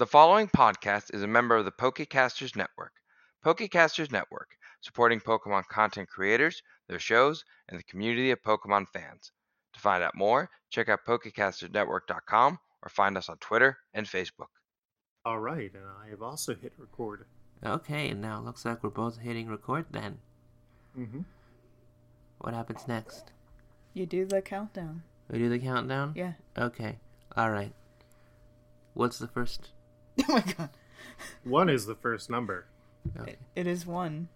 The following podcast is a member of the Pokecasters Network. Pokecasters Network, supporting Pokemon content creators, their shows, and the community of Pokemon fans. To find out more, check out PokecastersNetwork.com or find us on Twitter and Facebook. All right, and I have also hit record. Okay, and now it looks like we're both hitting record then. Mm-hmm. What happens next? You do the countdown. We do the countdown? Yeah. Okay. Alright. What's the first? Oh my god. One is the first number, Okay. It is one.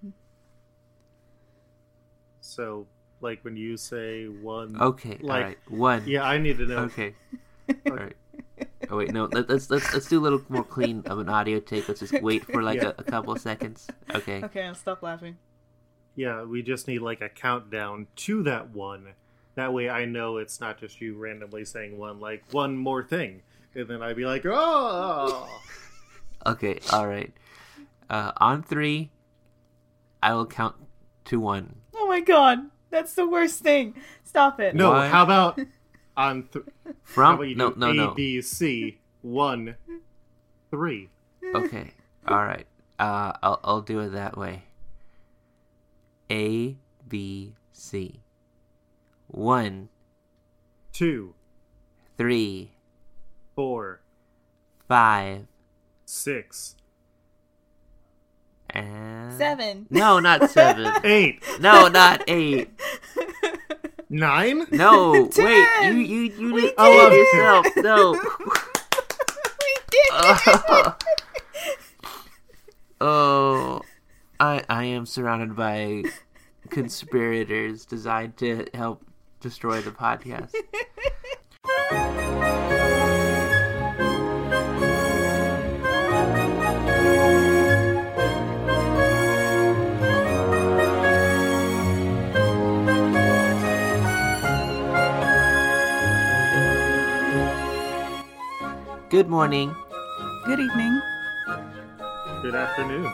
so like when you say one. Okay, Like- alright. One. Yeah, I need to know. Okay. Alright. Oh wait, no. Let, let's let's let's do a little more clean of an audio take. Let's just wait for like Yeah. a, a couple of seconds. Okay. Okay, I'll stop laughing. Yeah, we just need like a countdown to that one. That way, I know it's not just you randomly saying one, like one more thing, and then I'd be like, oh. Okay. All right. Uh, on three, I will count to one. Oh my god. That's the worst thing. Stop it. No, One. how about on th- how From about you no do no A, no. B, C, one, three. Okay. All right. Uh, I'll I'll do it that way. A B C. One, two, three, four, five, six, and Seven. No, not seven. eight, no, not eight. nine. No, wait. You you you We did did it it. yourself. No. we did it. oh, I I am surrounded by conspirators designed to help destroy the podcast. Good morning, Good evening. Good afternoon.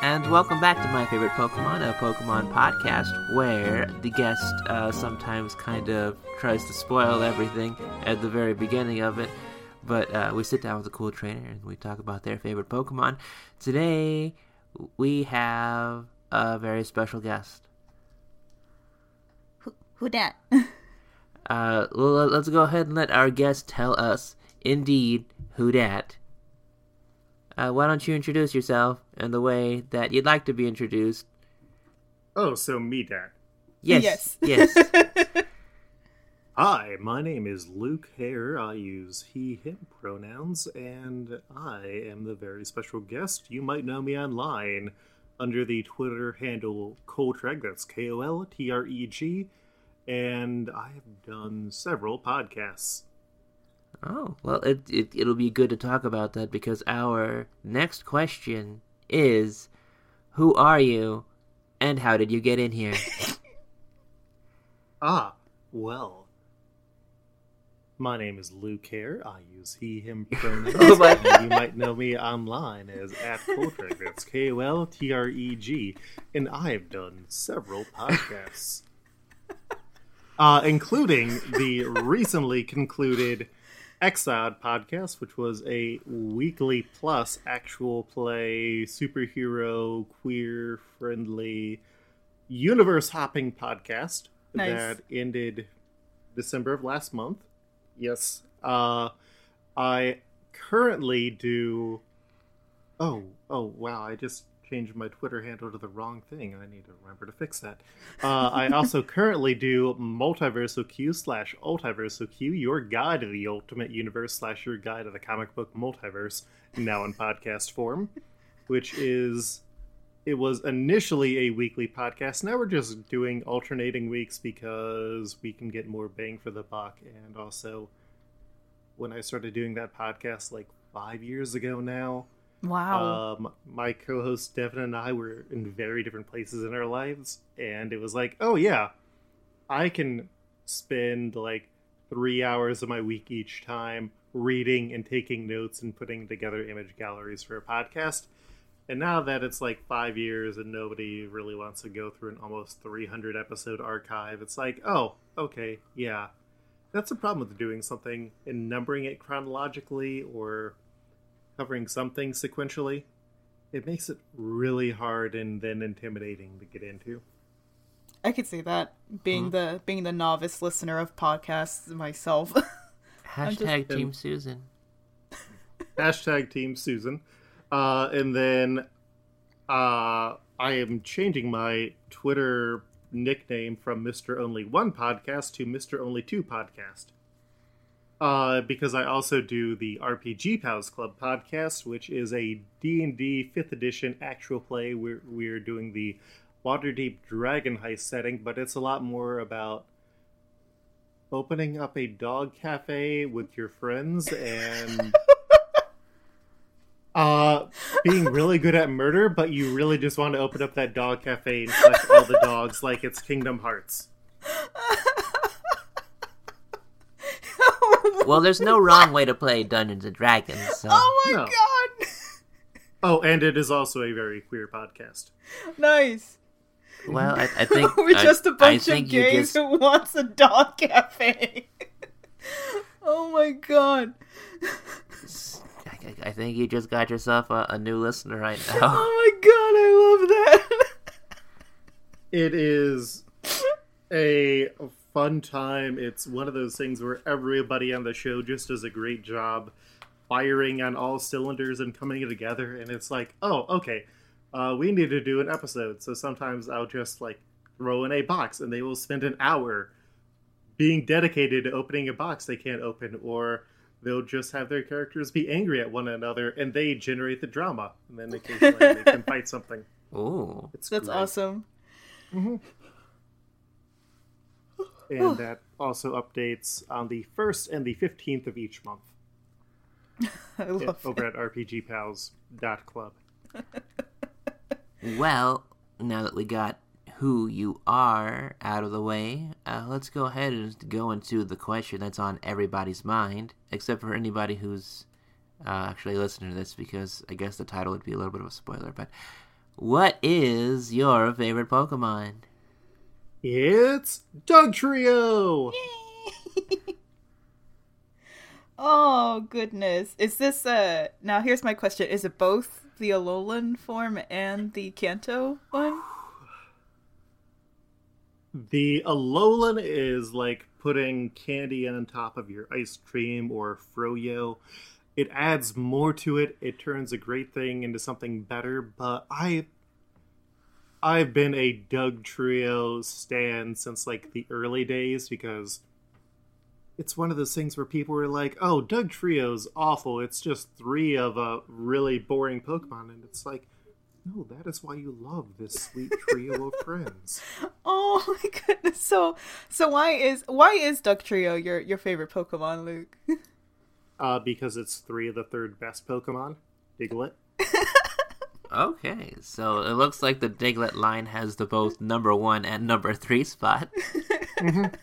and welcome back to my favorite Pokemon, a Pokemon podcast where the guest uh, sometimes kind of tries to spoil everything at the very beginning of it. But uh, we sit down with a cool trainer and we talk about their favorite Pokemon. Today we have a very special guest. Who, who dat? Uh, well, let's go ahead and let our guest tell us, indeed, who dat. Uh, why don't you introduce yourself in the way that you'd like to be introduced? Oh, so me, dat. Yes, Yes. yes. Hi, my name is Luke Hare. I use he, him pronouns, and I am the very special guest. You might know me online under the Twitter handle Koltreg, that's K O L T R E G, and I have done several podcasts. Oh, well, it, it, it'll be good to talk about that because our next question is Who are you and how did you get in here? Ah, well. My name is Luke Hare. I use he, him pronouns. Oh my- you might know me online as at Koltreg. That's K O L T R E G. And I have done several podcasts, uh, including the recently concluded Exiled podcast, which was a weekly plus actual play superhero queer friendly universe hopping podcast Nice. that ended December of last month. Yes. Uh I currently do Oh, oh wow, I just changed my Twitter handle to the wrong thing. And I need to remember to fix that. Uh, I also currently do Multiversal Q slash Ultiversal Q, your guide to the Ultimate Universe slash your guide to the comic book multiverse, now in podcast form, which is it was initially a weekly podcast. Now we're just doing alternating weeks because we can get more bang for the buck. And also, when I started doing that podcast like five years ago now, Wow. um, my co-host Devin and I were in very different places in our lives, and it was like, oh yeah, I can spend like three hours of my week each time reading and taking notes and putting together image galleries for a podcast. And now that it's like five years and nobody really wants to go through an almost 300 episode archive, it's like, oh, okay, yeah. That's a problem with doing something and numbering it chronologically or covering something sequentially, it makes it really hard and then intimidating to get into. I could see that being the being the novice listener of podcasts myself. I'm just- Hashtag Team Susan. Hashtag Team Susan. Uh, and then uh, I am changing my Twitter nickname from Mr. Only One Podcast to Mr. Only Two Podcast. Uh, because I also do the RPG Pals Club podcast, which is a D&D 5th edition actual play. We're, we're doing the Waterdeep Dragon Heist setting, but it's a lot more about opening up a dog cafe with your friends and uh being really good at murder but you really just want to open up that dog cafe and collect all the dogs like it's kingdom hearts Well, there's no wrong way to play Dungeons and Dragons. So. oh my No. god! oh and it is also a very queer podcast nice. Well, I, I think We're I- just a bunch think of gays just- who wants a dog cafe. oh my god! I, I think you just got yourself a, a new listener right now. Oh my god! I love that. it is a fun time. It's one of those things where everybody on the show just does a great job firing on all cylinders and coming together and it's like oh okay uh, we need to do an episode. So sometimes i'll just like throw in a box and they will spend an hour being dedicated to opening a box they can't open or they'll just have their characters be angry at one another and they generate the drama. And then occasionally they can fight something. Oh, That's great. awesome. And that also updates on the 1st and the 15th of each month I love it. over at rpgpals.club. Well, now that we got who you are out of the way, uh, let's go ahead and go into the question that's on everybody's mind, except for anybody who's uh, actually listening to this, because I guess the title would be a little bit of a spoiler. But what is your favorite Pokemon? It's Dugtrio! Oh goodness. Is this uh now here's my question. Is it both the Alolan form and the Kanto one? The Alolan is like putting candy on top of your ice cream or froyo. It adds more to it. It turns a great thing into something better, but I I've been a Dugtrio stan since like the early days because it's one of those things where people are like, "Oh, Dugtrio's awful. It's just three of a really boring Pokemon." And it's like, "No, that is why you love this sweet trio of friends." Oh my goodness. So so why is why is Dugtrio your your favorite Pokemon, Luke? Uh, because it's three of the third best Pokemon. Diglett. Okay, so it looks like the Diglett line has the both number one and number three spot. Mm-hmm.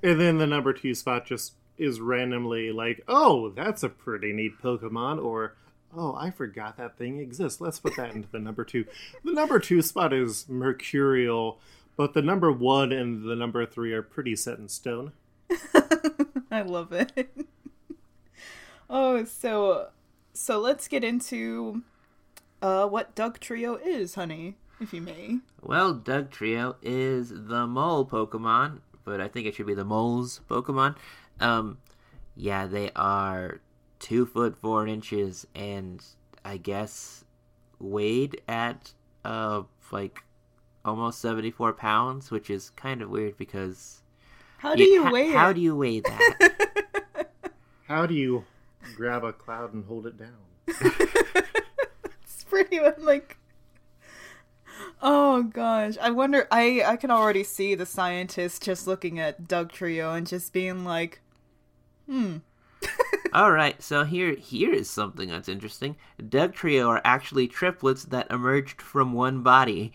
And then the number two spot just is randomly like, oh, that's a pretty neat Pokemon, or oh, I forgot that thing exists. Let's put that into the number two. The number two spot is Mercurial, but the number one and the number three are pretty set in stone. I love it. oh, so so let's get into uh what Dugtrio is, honey, if you may. Well, Dugtrio is the mole Pokemon, but I think it should be the mole's Pokemon. Um, yeah, they are two foot four inches, and I guess weighed at uh like almost seventy four pounds, which is kind of weird because How do you h- weigh How it? do you weigh that? How do you grab a cloud and hold it down? Pretty much like Oh gosh. I wonder I I can already see the scientists just looking at Dugtrio and just being like, hmm. All right, so here here is something that's interesting. Dugtrio are actually triplets that emerged from one body.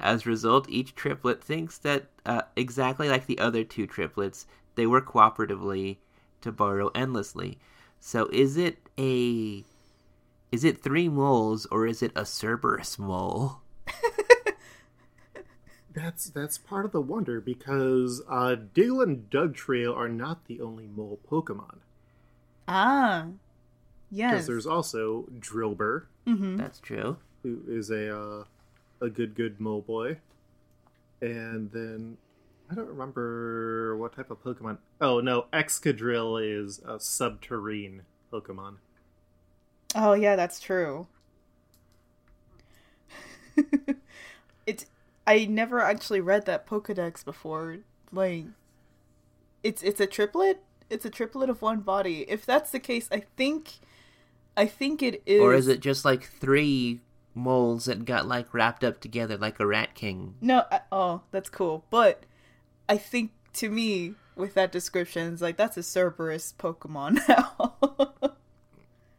As a result, each triplet thinks that uh, exactly like the other two triplets, they work cooperatively to borrow endlessly. So is it a is it three moles or is it a Cerberus mole? That's that's part of the wonder because uh, Diglett and Dugtrio are not the only mole Pokemon. Ah. Yes. Because there's also Drillbur, That's true. who is a uh, a good good mole boy, and then I don't remember what type of Pokemon. Oh no, Excadrill is a subterrene Pokemon. Oh yeah, that's true. it's I never actually read that Pokedex before. Like it's it's a triplet? It's a triplet of one body. If that's the case, I think I think it is Or is it just like three moles that got like wrapped up together like a rat king? No, I, oh, that's cool. But I think to me with that description, it's like that's a Cerberus Pokemon now.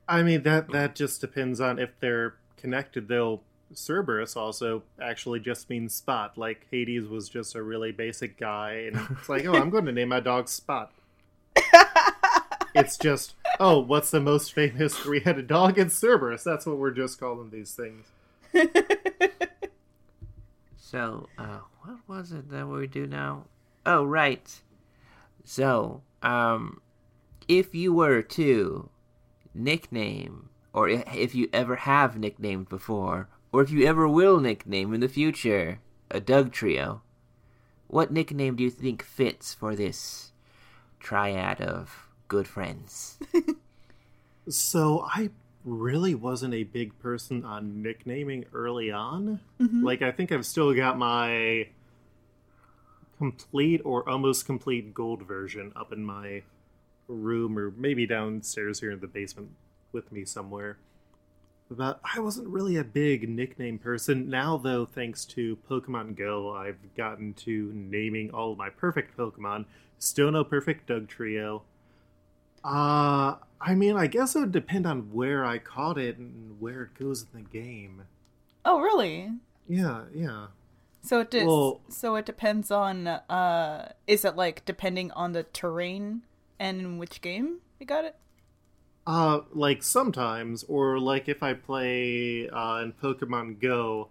I mean that that just depends on if they're connected. They'll Cerberus also actually just means spot. Like Hades was just a really basic guy, and it's like, oh, I'm going to name my dog Spot. it's just, oh, what's the most famous three-headed dog? It's Cerberus. That's what we're just calling these things. So, uh, what was it that we do now? Oh, right. So, um, if you were to nickname, or if you ever have nicknamed before, or if you ever will nickname in the future, a Dugtrio, what nickname do you think fits for this triad of good friends? So I really wasn't a big person on nicknaming early on. Mm-hmm. Like I think I've still got my complete or almost complete gold version up in my room or maybe downstairs here in the basement with me somewhere. But I wasn't really a big nickname person. Now though, thanks to Pokemon Go, I've gotten to naming all of my perfect Pokemon. Still no perfect Dugtrio. Uh, I mean, I guess it would depend on where I caught it and where it goes in the game. oh, really? Yeah, yeah. So it does. Well- so it depends on. uh Is it like depending on the terrain and in which game you got it? Uh, like sometimes, or like if I play uh, in Pokemon Go,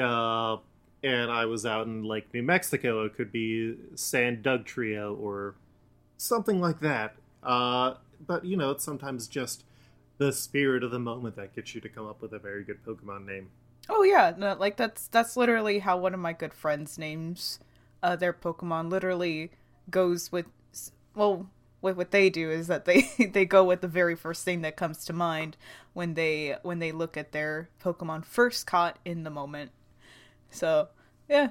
uh, and I was out in like New Mexico, it could be Sand Dugtrio or something like that. Uh, but you know, it's sometimes just the spirit of the moment that gets you to come up with a very good Pokemon name. Oh yeah, no, like that's that's literally how one of my good friends names uh, their Pokemon. Literally goes with well, what what they do is that they they go with the very first thing that comes to mind when they when they look at their Pokemon first caught in the moment. So yeah,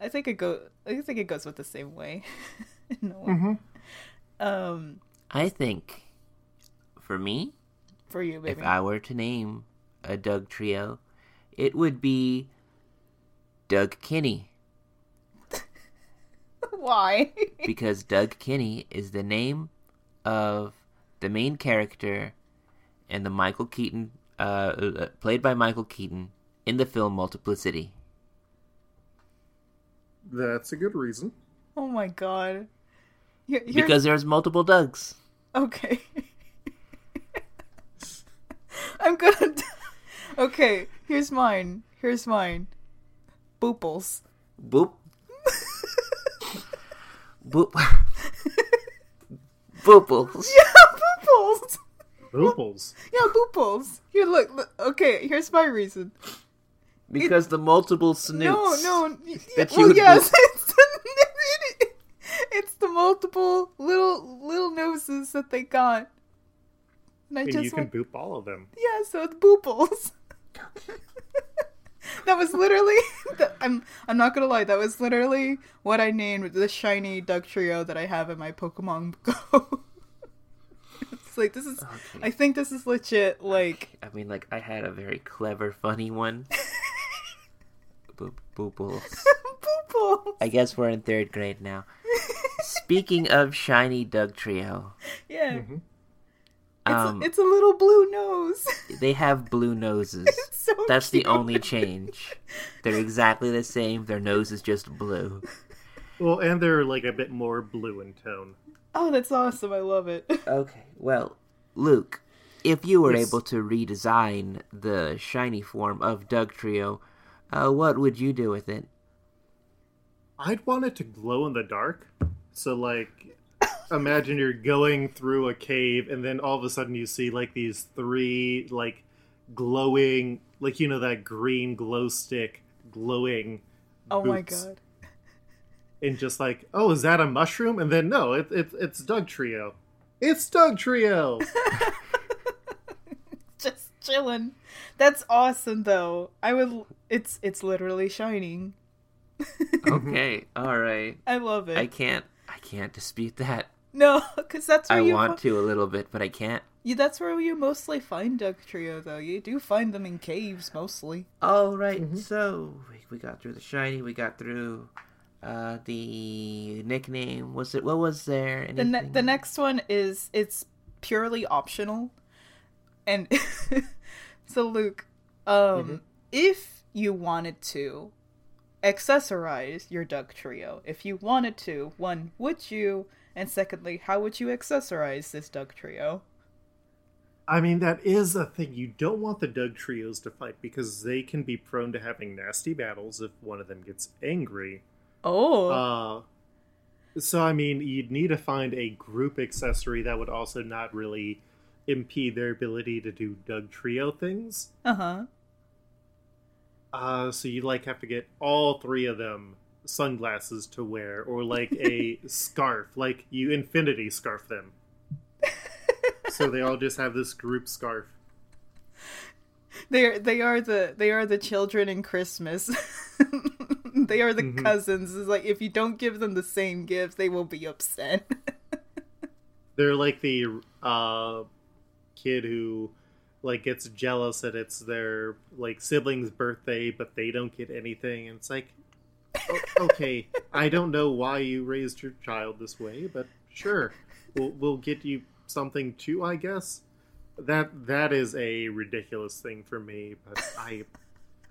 I think it go I think it goes with the same way. in a way. Um, I think, for me, for you, if. I were to name a Dugtrio, it would be Doug Kinney. Why? because Doug Kinney is the name of the main character in the Michael Keaton, uh, uh, played by Michael Keaton in the film Multiplicity. That's a good reason. oh my god. Here- here- Because there's multiple Dougs. Okay. I'm gonna. okay, here's mine. Here's mine. Booples. Boop. Boop. Booples. Yeah, booples. Opals. Yeah, booples. Here, look, look. Okay, here's my reason. Because the multiple snoots. No, no. that well, you would yes, it's the, it's the multiple little little noses that they got. And I And just you can went, boop all of them. yeah, so it's booples. that was literally. The, I'm I'm not gonna lie. That was literally what I named the shiny Dugtrio that I have in my Pokemon Go. it's like this is. Okay. I think this is legit. Like I mean, like, I had a very clever, funny one. Boop, booples. booples. I guess we're in third grade now. Speaking of shiny Dugtrio, Yeah. Mhm. It's, um, a, it's a little blue nose. they have blue noses. It's so That's the only change. They're exactly the same. Their nose is just blue. Well, and they're like a bit more blue in tone. Oh, that's awesome. I love it. Okay, well, Luke, if you were Yes. able to redesign the shiny form of Dugtrio, uh, what would you do with it? I'd want it to glow in the dark. So like imagine you're going through a cave, and then all of a sudden you see like these three like glowing, like you know that green glow stick glowing. Oh my god. And just like, oh, is that a mushroom? And then no, it, it, it's Dugtrio. It's Dugtrio. Just chilling. That's awesome though. I would it's it's literally shining. Okay, all right. I love it. I can't. I can't dispute that. No, because that's where I you want fi- to a little bit, but I can't. you, that's where you mostly find Duck Trio though. You do find them in caves mostly. All right, so we, we got through the shiny. We got through uh the nickname. Was it? What was there? The ne- the next one is it's purely optional, and so Luke, um, if you wanted to accessorize your Dugtrio, if you wanted to, one, would you? And secondly, how would you accessorize this Dugtrio? I mean, that is a thing. You don't want the Doug Trios to fight because they can be prone to having nasty battles if one of them gets angry. Oh, Uh, so I mean, you'd need to find a group accessory that would also not really impede their ability to do Dugtrio things. uh huh. Uh, so you'd like have to get all three of them sunglasses to wear, or like a scarf, like you infinity scarf them. so they all just have this group scarf. They are they are the they are the children in Christmas. they are the Mhm. cousins. It's like if you don't give them the same gifts, they will be upset. They're like the uh, kid who like gets jealous that it's their like sibling's birthday, but they don't get anything. And it's like, okay, I don't know why you raised your child this way, but sure, we'll we'll get you something too, I guess. That that is a ridiculous thing for me, but I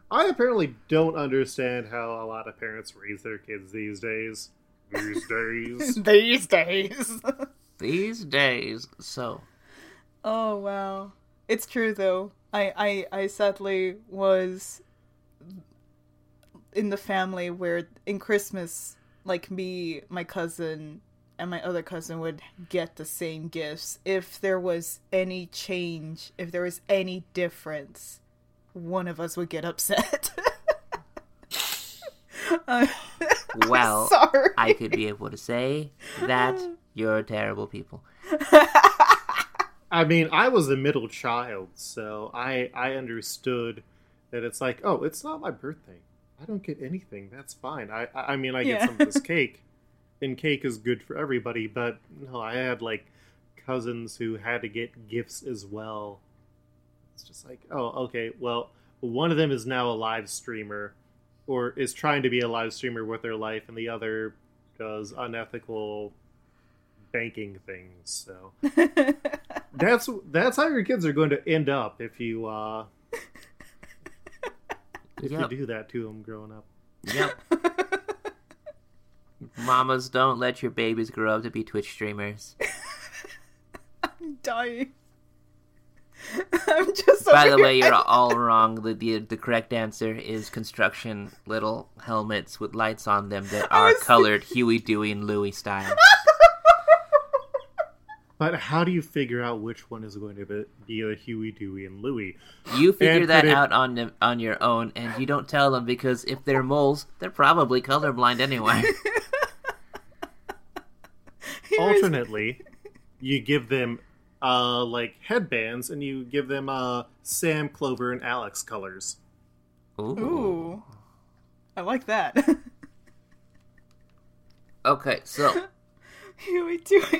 I apparently don't understand how a lot of parents raise their kids these days. These days. These days. These days, so oh wow. It's true though. I, I I sadly was in the family where in Christmas, like me, my cousin, and my other cousin would get the same gifts. If there was any change, if there was any difference, one of us would get upset. Uh, well, sorry. I could be able to say that you're terrible people. I mean, I was a middle child, so I I understood that it's like, oh, it's not my birthday. I don't get anything. That's fine. I I mean, I Yeah. get some of this cake, and cake is good for everybody. But no, I had like cousins who had to get gifts as well. It's just like, oh, okay. Well, one of them is now a live streamer, or is trying to be a live streamer with their life, and the other does unethical banking things. So that's that's how your kids are going to end up if you uh if Yep. you do that to them growing up. Yep. Mamas, don't let your babies grow up to be Twitch streamers. I'm dying. I'm just. By the way, you're all wrong. The, the the correct answer is construction little helmets with lights on them that are was- colored Huey, Dewey, and Louie style. But how do you figure out which one is going to be- be a Huey, Dewey, and Louie? You figure And that put it- out on the- on your own, and you don't tell them because if they're moles, they're probably colorblind anyway. Here is- Alternately, you give them uh like headbands and you give them uh Sam, Clover, and Alex colors. Ooh. Ooh, I like that. Okay, so Here we do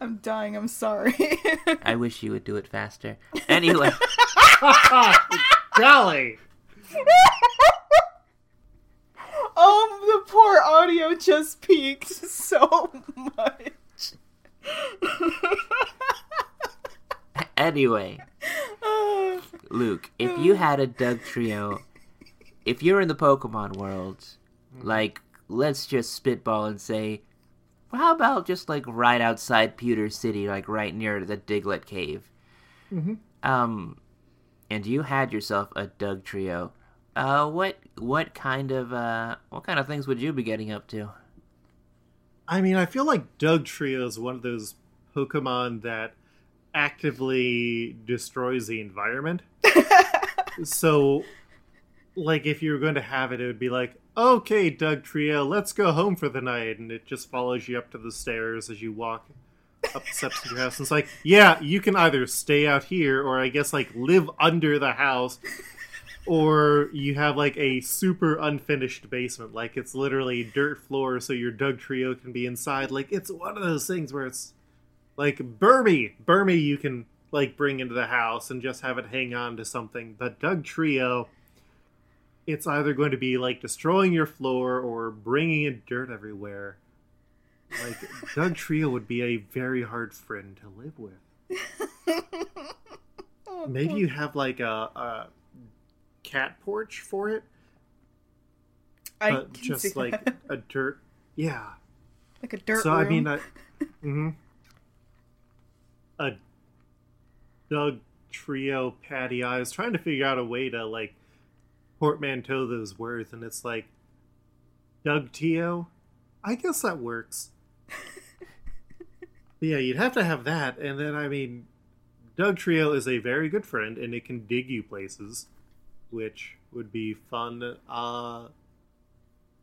I'm dying. I'm sorry. I wish you would do it faster. Anyway, Golly! um, the poor audio just peaked so much. anyway, Luke, if you had a Dugtrio, if you're in the Pokemon world, like, let's just spitball and say, well, how about just like right outside Pewter City, like right near the Diglett Cave? Mhm. Um, and you had yourself a Dugtrio. Uh, what what kind of uh what kind of things would you be getting up to? I mean, I feel like Dugtrio is one of those Pokemon that actively destroys the environment. so, like, if you were going to have it, it would be like, okay, Dugtrio, let's go home for the night. And it just follows you up to the stairs as you walk up the steps of your house. And it's like, yeah, you can either stay out here or I guess, like, live under the house. Or you have like a super unfinished basement, like it's literally dirt floor, so your Dugtrio can be inside. Like it's one of those things where it's like Burmy, Burmy, you can like bring into the house and just have it hang on to something. But Dugtrio, it's either going to be like destroying your floor or bringing in dirt everywhere. Like Dugtrio would be a very hard friend to live with. Oh, Maybe you have like a, a cat porch for it, I just like that. a dirt. Yeah. like a dirt so room. I mean, I, hmm a Doug Trio patio. I was trying to figure out a way to like portmanteau those words, and it's like Doug Tio. I guess that works. Yeah, you'd have to have that, and then I mean, Dugtrio is a very good friend, and it can dig you places, which would be fun. Uh,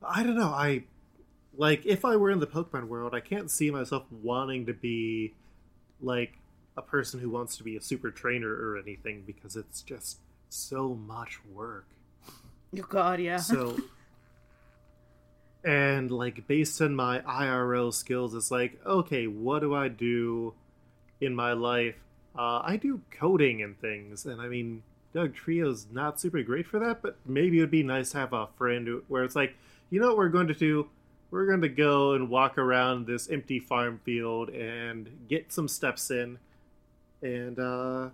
I don't know. I like if I were in the Pokemon world, I can't see myself wanting to be like a person who wants to be a super trainer or anything because it's just so much work. Oh god, yeah. So and like based on my IRL skills, it's like, okay, what do I do in my life? Uh, I do coding and things, and I mean, Dugtrio's not super great for that, but maybe it would be nice to have a friend who- where it's like, you know what we're going to do? We're going to go and walk around this empty farm field and get some steps in, and uh,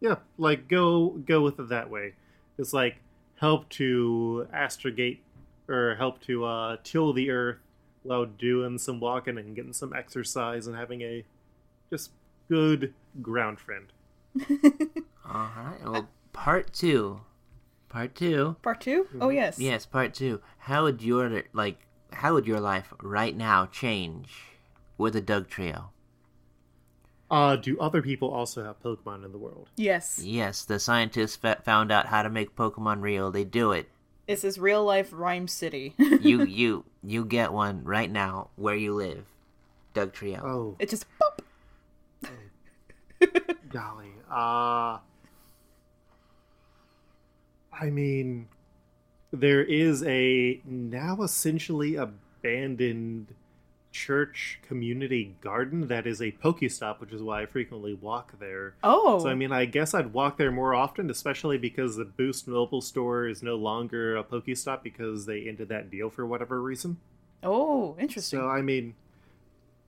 yeah, like go go with it that way. It's like help to astrogate or help to uh, till the earth while doing some walking and getting some exercise and having a just good ground friend. All right. Well, part two. Part two. Part 2 Oh yes. Yes, part two. How would your like? How would your life right now change with a Dugtrio? Uh, do other people also have Pokemon in the world? Yes. Yes, the scientists fa- found out how to make Pokemon real. They do it. This is real life Ryme City. You you you get one right now where you live. Dugtrio. Oh, it just pop. golly. Uh, I mean, there is a now essentially abandoned church community garden that is a Pokestop, which is why I frequently walk there. Oh. So I mean, I guess I'd walk there more often, especially because the Boost Mobile store is no longer a Pokestop because they ended that deal for whatever reason. oh, interesting. So I mean,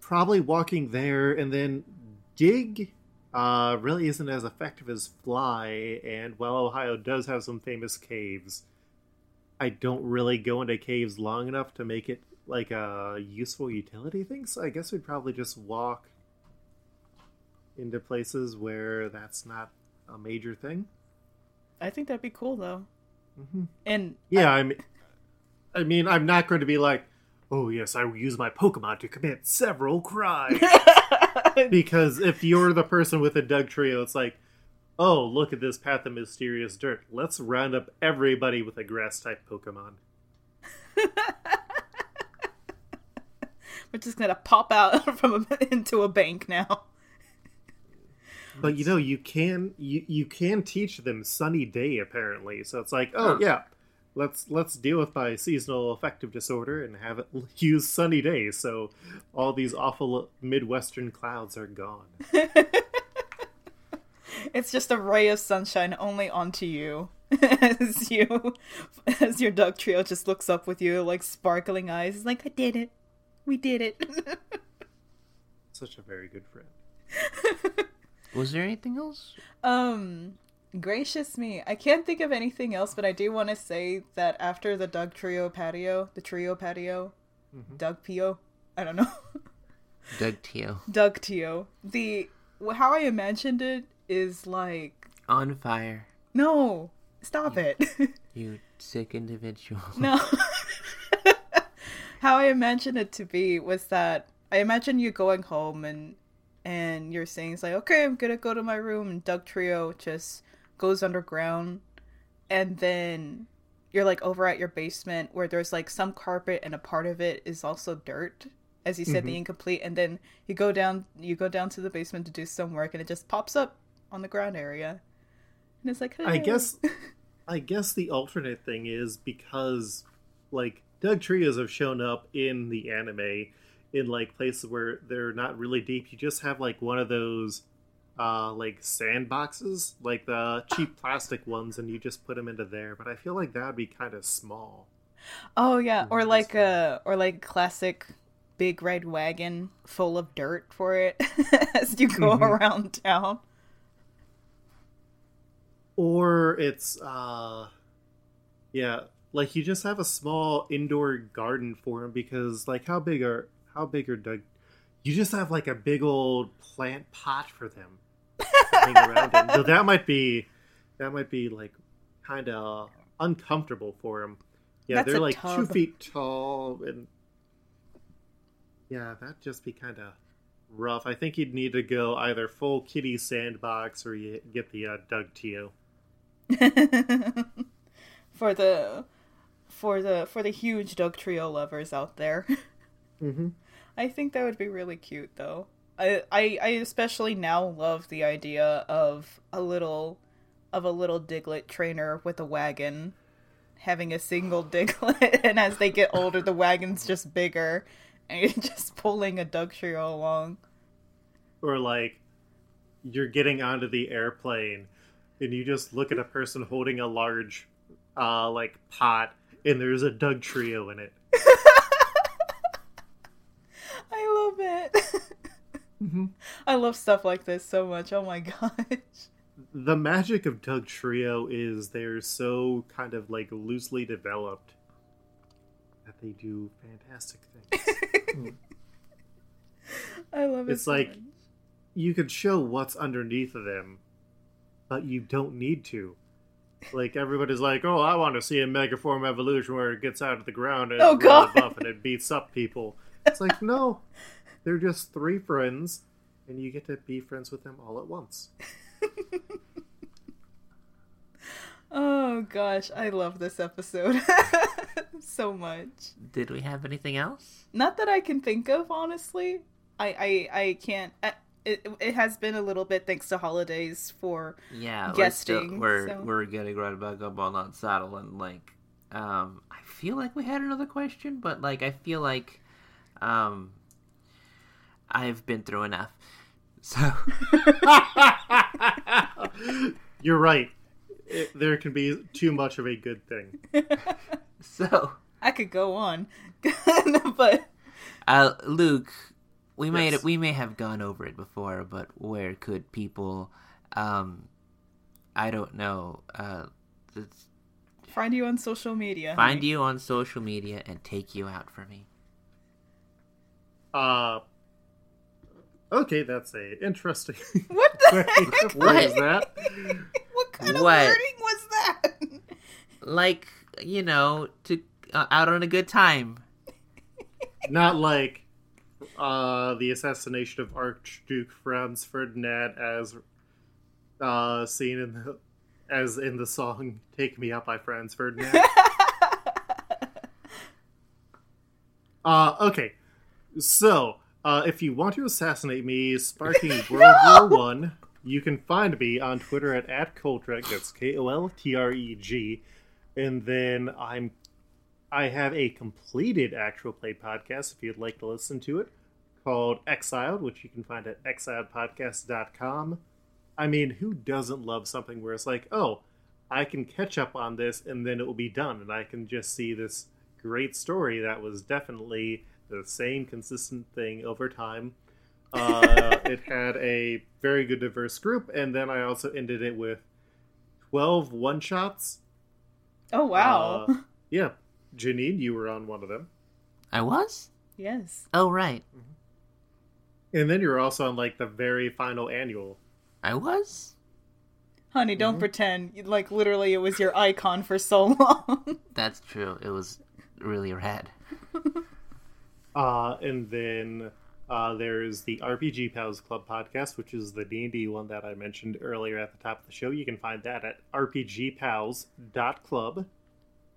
probably walking there and then dig uh, really isn't as effective as fly. And while Ohio does have some famous caves, I don't really go into caves long enough to make it like a useful utility thing. So I guess we'd probably just walk into places where that's not a major thing. I think that'd be cool though. hmm And Yeah, I mean, I mean, I'm not going to be like, oh yes, I will use my Pokemon to commit several crimes. because if you're the person with a Dugtrio, it's like, oh, look at this path of mysterious dirt. Let's round up everybody with a grass type Pokemon. we're just gonna pop out from a, into a bank now. But you know, you can you you can teach them Sunny Day apparently. So it's like, oh Huh. yeah, let's let's deal with my seasonal affective disorder and have it use Sunny Day. So all these awful Midwestern clouds are gone. It's just a ray of sunshine only onto you. As you as your Dugtrio just looks up with you like sparkling eyes. It's like, I did it. We did it. Such a very good friend. Was there anything else? um gracious me. I can't think of anything else, but I do want to say that after the Dugtrio patio, the trio patio, Doug Pio, I don't know. Dugtrio. Doug Tio. The how I imagined it is like On fire. no, stop it. You sick individual. no. How I imagine it to be was that I imagine you going home and and you're saying it's like, okay, I'm gonna go to my room, and Dugtrio just goes underground, and then you're like over at your basement where there's like some carpet and a part of it is also dirt, as you said, the mm-hmm. incomplete, and then you go down, you go down to the basement to do some work, and it just pops up on the ground area, and it's like, I guess I guess the alternate thing is because like Doug trios have shown up in the anime in like places where they're not really deep. You just have like one of those uh like sandboxes, like the cheap plastic ones and you just put them into there, but I feel like that would be kind of small. Oh yeah, or like a or like classic big red wagon full of dirt for it as you go Mhm. around town. Or it's uh yeah, like you just have a small indoor garden for him because like how big are how big are Doug you just have like a big old plant pot for them. So that might be that might be like kind of uncomfortable for him. Yeah, That's they're like two feet tall and yeah, that'd just be kind of rough. I think you'd need to go either full kitty sandbox or you get the uh, Doug Tio. for the for the for the huge Dugtrio lovers out there. Mm-hmm. I think that would be really cute though. I, I I especially now love the idea of a little of a little Diglett trainer with a wagon having a single Diglett and as they get older the wagon's just bigger and you're just pulling a Dugtrio along. Or like you're getting onto the airplane and you just look at a person holding a large uh like pot and there's a Dugtrio in it. I love it. Mm-hmm. I love stuff like this so much. Oh my gosh. The magic of Dugtrio is they're so kind of like loosely developed that they do fantastic things. I love it. It's so like- much. you could show what's underneath of them, but you don't need to. Like everybody's like, "Oh, I want to see a Megaform evolution where it gets out of the ground and Oh, it's really God. buff and it beats up people." It's like, no, they're just three friends, and you get to be friends with them all at once. Oh gosh, I love this episode so much. Did we have anything else? Not that I can think of, honestly. I I, I can't. I, it, it has been a little bit thanks to holidays for Yeah, Guesting, We're, still, we're, so- we're getting right back up on that saddle, and like, um, I feel like we had another question, but like, I feel like, um, I've been through enough. So You're right. It, there can be too much of a good thing. so I could go on, but Uh, Luke, we may Yes. we may have gone over it before, but where could people, um, I don't know, uh, find you on social media. find honey. you on social media and take you out for me? Uh, okay, that's a interesting. What the heck? what is that? What kind of wording was that? Like you know, to uh, out on a good time. Not like uh, the assassination of Archduke Franz Ferdinand as uh, seen in the as in the song "Take Me Up" by Franz Ferdinand. uh, okay, so uh, if you want to assassinate me, sparking World War One, you can find me on Twitter at at Koltreg. That's K O L T R E G, and then I'm I have a completed actual play podcast if you'd like to listen to it called Exiled, which you can find at exiledpodcast.com. I mean, who doesn't love something where it's like, oh, I can catch up on this and then it will be done, and I can just see this great story that was definitely the same consistent thing over time. Uh, it had a very good diverse group, and then I also ended it with 12 one shots. oh wow. Uh, yeah, Janine, you were on one of them. I was. yes. Oh right, And then you were also on like the very final annual. I was. Honey, don't Mhm. pretend. Like literally, it was your icon for so long. That's true. It was really rad. Uh, and then uh, there's the RPG Pals Club podcast, which is the D&D one that I mentioned earlier at the top of the show. You can find that at rpgpals.club.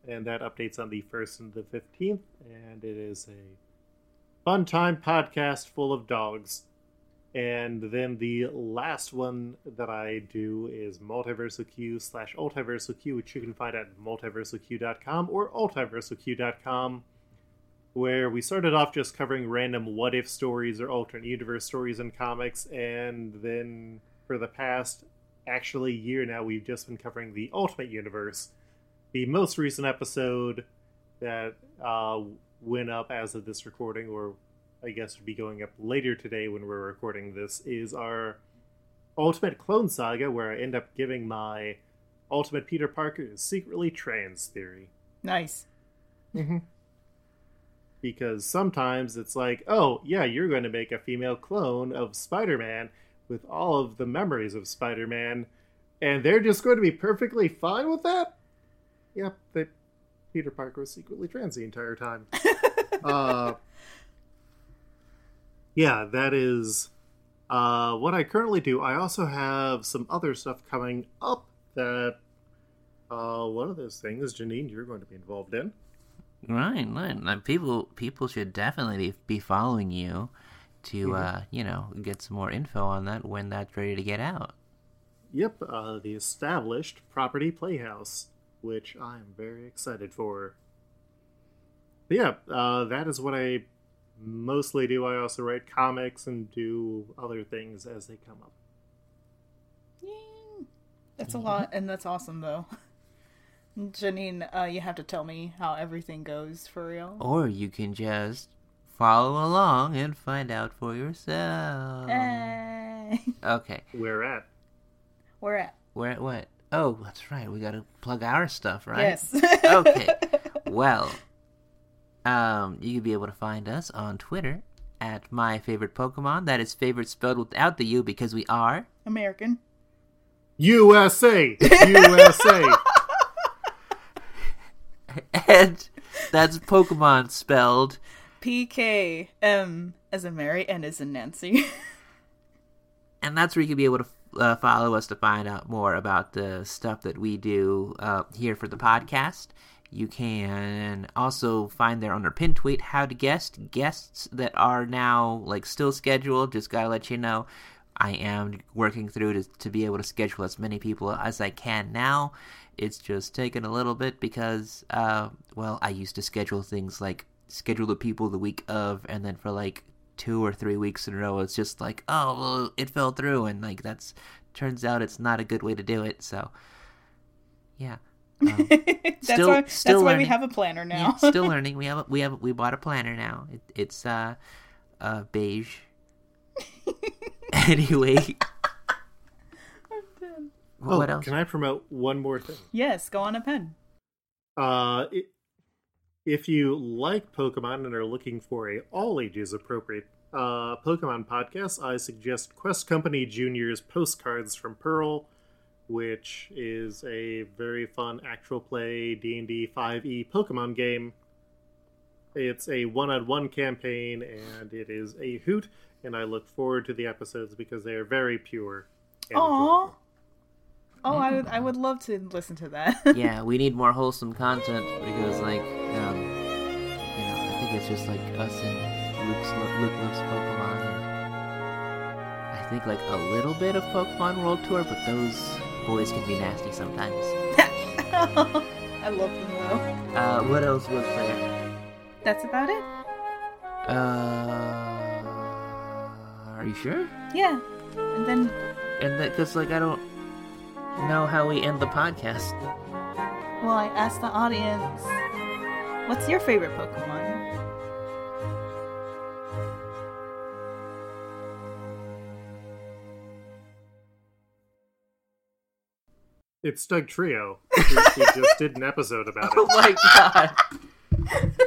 And that updates on the 1st and the 15th. And it is a fun time podcast full of dogs. And then the last one that I do is MultiversalQ slash AltiversalQ, which you can find at multiversalq.com or altiversalq.com, where we started off just covering random what if stories or alternate universe stories in comics, and then for the past actually year now, we've just been covering the Ultimate Universe. The most recent episode that uh, went up as of this recording, or I guess would be going up later today when we're recording this, is our Ultimate Clone Saga, where I end up giving my Ultimate Peter Parker is secretly trans theory. Nice. Mm-hmm. Because sometimes it's like, oh, yeah, you're going to make a female clone of Spider Man with all of the memories of Spider Man, and they're just going to be perfectly fine with that? Yep, they, Peter Parker was secretly trans the entire time. uh, yeah, that is uh, what I currently do. I also have some other stuff coming up that uh, one of those things, Janine, you're going to be involved in. Right, right. Like, people, people should definitely be, be following you to, uh, you know, get some more info on that when that's ready to get out. Yep, uh, the established Property Playhouse, which I'm very excited for. But yeah, uh, that is what I mostly do. I also write comics and do other things as they come up. Yay. That's a lot, and that's awesome though. Janine, uh, you have to tell me how everything goes for real. Or you can just follow along and find out for yourself. Hey. Okay, Where at? Where at? where what? Oh, that's right. We gotta plug our stuff, right? Yes. okay. Well, um, you can be able to find us on Twitter at my favorite Pokemon. That is favorite spelled without the U because we are. American. USA! USA! And that's Pokemon spelled. P K M as in Mary, and as in Nancy. And that's where you can be able to uh, follow us to find out more about the stuff that we do uh, here for the podcast. You can also find there under pin tweet how to guest guests that are now like still scheduled. Just gotta let you know, I am working through to to be able to schedule as many people as I can now. It's just taken a little bit because, uh, well, I used to schedule things like schedule the people the week of, and then for like two or three weeks in a row, it's just like, oh, well, it fell through, and like that's turns out it's not a good way to do it. So, yeah. Um, that's Still- why. still that's why we have a planner now. yeah, still learning. We have a, we have a- we bought a planner now. It, it's uh uh beige. anyway, oh, what else? Can I promote one more thing? yes, go on a pen. Uh, i if you like Pokemon and are looking for a all ages appropriate uh, Pokemon podcast, I suggest Quest Company Junior's Postcards from Pearl, which is a very fun actual play D&D 5e Pokemon game. It's a one-on-one campaign and it is a hoot, and I look forward to the episodes because they are very pure. and Aw. Oh, I would. I would love to listen to that. yeah, we need more wholesome content because, like, it's just like us and Luke's Luke loves Pokemon, and I think like a little bit of Pokemon World Tour, but those boys can be nasty sometimes. I love them though. Uh, what else was there? That's about it. Uh, are you sure? Yeah, and then And that, cause like I don't know how we end the podcast. well, I asked the audience, "What's your favorite Pokemon?" It's Dugtrio. we, we just did an episode about it. Oh my god!